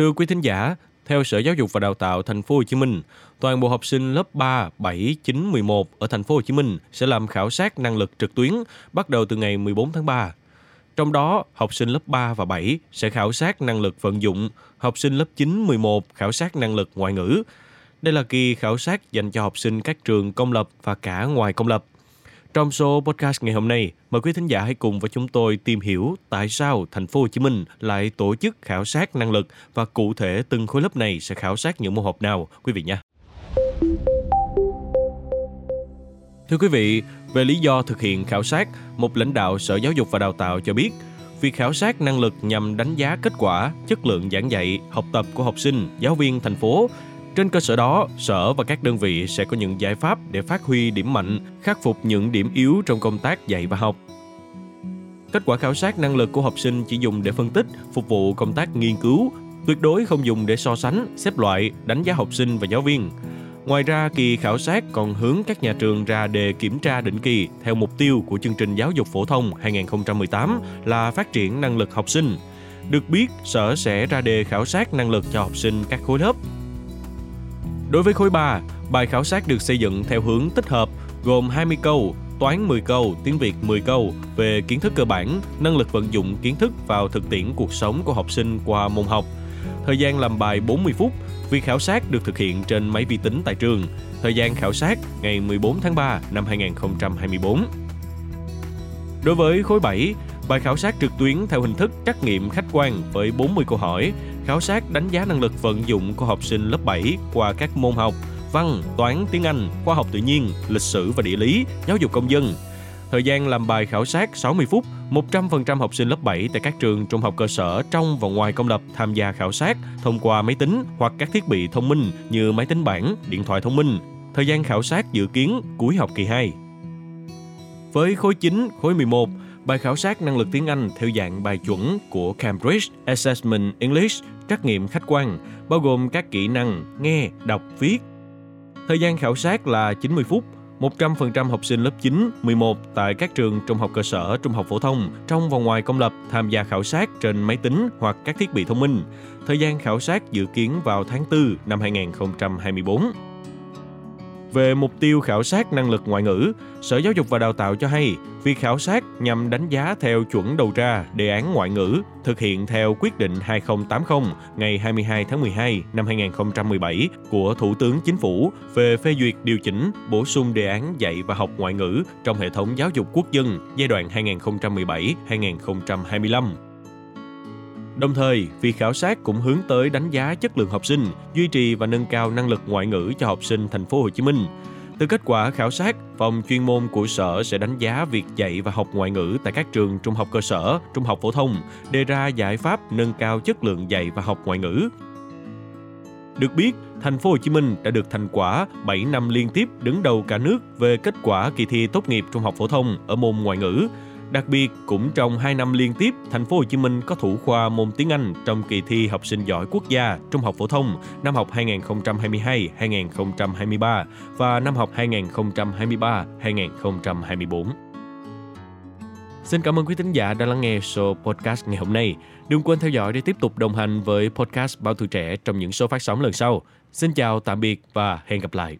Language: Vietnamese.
Thưa quý thính giả, theo Sở Giáo dục và Đào tạo Thành phố Hồ Chí Minh, toàn bộ học sinh lớp 3, 7, 9, 11 ở Thành phố Hồ Chí Minh sẽ làm khảo sát năng lực trực tuyến bắt đầu từ ngày 14 tháng 3. Trong đó, học sinh lớp 3 và 7 sẽ khảo sát năng lực vận dụng, học sinh lớp 9, 11 khảo sát năng lực ngoại ngữ. Đây là kỳ khảo sát dành cho học sinh các trường công lập và cả ngoài công lập. Trong số podcast ngày hôm nay, mời quý thính giả hãy cùng với chúng tôi tìm hiểu tại sao thành phố Hồ Chí Minh lại tổ chức khảo sát năng lực và cụ thể từng khối lớp này sẽ khảo sát những môn học nào quý vị nhé. Thưa quý vị, về lý do thực hiện khảo sát, một lãnh đạo Sở Giáo dục và Đào tạo cho biết, việc khảo sát năng lực nhằm đánh giá kết quả, chất lượng giảng dạy, học tập của học sinh, giáo viên thành phố trên cơ sở đó, sở và các đơn vị sẽ có những giải pháp để phát huy điểm mạnh, khắc phục những điểm yếu trong công tác dạy và học. Kết quả khảo sát năng lực của học sinh chỉ dùng để phân tích, phục vụ công tác nghiên cứu, tuyệt đối không dùng để so sánh, xếp loại, đánh giá học sinh và giáo viên. Ngoài ra, kỳ khảo sát còn hướng các nhà trường ra đề kiểm tra định kỳ theo mục tiêu của chương trình giáo dục phổ thông 2018 là phát triển năng lực học sinh. Được biết, sở sẽ ra đề khảo sát năng lực cho học sinh các khối lớp Đối với khối 3, bài khảo sát được xây dựng theo hướng tích hợp, gồm 20 câu, toán 10 câu, tiếng Việt 10 câu về kiến thức cơ bản, năng lực vận dụng kiến thức vào thực tiễn cuộc sống của học sinh qua môn học. Thời gian làm bài 40 phút, việc khảo sát được thực hiện trên máy vi tính tại trường. Thời gian khảo sát ngày 14 tháng 3 năm 2024. Đối với khối 7, bài khảo sát trực tuyến theo hình thức trắc nghiệm khách quan với 40 câu hỏi, khảo sát đánh giá năng lực vận dụng của học sinh lớp 7 qua các môn học văn, toán, tiếng Anh, khoa học tự nhiên, lịch sử và địa lý, giáo dục công dân. Thời gian làm bài khảo sát 60 phút, 100% học sinh lớp 7 tại các trường trung học cơ sở trong và ngoài công lập tham gia khảo sát thông qua máy tính hoặc các thiết bị thông minh như máy tính bảng, điện thoại thông minh. Thời gian khảo sát dự kiến cuối học kỳ 2. Với khối 9, khối 11, Bài khảo sát năng lực tiếng Anh theo dạng bài chuẩn của Cambridge Assessment English trắc nghiệm khách quan, bao gồm các kỹ năng nghe, đọc, viết. Thời gian khảo sát là 90 phút, 100% học sinh lớp 9, 11 tại các trường trung học cơ sở, trung học phổ thông trong và ngoài công lập tham gia khảo sát trên máy tính hoặc các thiết bị thông minh. Thời gian khảo sát dự kiến vào tháng 4 năm 2024. Về mục tiêu khảo sát năng lực ngoại ngữ, Sở Giáo dục và Đào tạo cho hay, việc khảo sát nhằm đánh giá theo chuẩn đầu ra đề án ngoại ngữ thực hiện theo quyết định 2080 ngày 22 tháng 12 năm 2017 của Thủ tướng Chính phủ về phê duyệt điều chỉnh bổ sung đề án dạy và học ngoại ngữ trong hệ thống giáo dục quốc dân giai đoạn 2017-2025. Đồng thời, việc khảo sát cũng hướng tới đánh giá chất lượng học sinh, duy trì và nâng cao năng lực ngoại ngữ cho học sinh thành phố Hồ Chí Minh. Từ kết quả khảo sát, phòng chuyên môn của sở sẽ đánh giá việc dạy và học ngoại ngữ tại các trường trung học cơ sở, trung học phổ thông, đề ra giải pháp nâng cao chất lượng dạy và học ngoại ngữ. Được biết, thành phố Hồ Chí Minh đã được thành quả 7 năm liên tiếp đứng đầu cả nước về kết quả kỳ thi tốt nghiệp trung học phổ thông ở môn ngoại ngữ, Đặc biệt, cũng trong 2 năm liên tiếp, thành phố Hồ Chí Minh có thủ khoa môn tiếng Anh trong kỳ thi học sinh giỏi quốc gia trung học phổ thông năm học 2022-2023 và năm học 2023-2024. Xin cảm ơn quý thính giả đã lắng nghe số podcast ngày hôm nay. Đừng quên theo dõi để tiếp tục đồng hành với podcast Báo Tuổi Trẻ trong những số phát sóng lần sau. Xin chào, tạm biệt và hẹn gặp lại.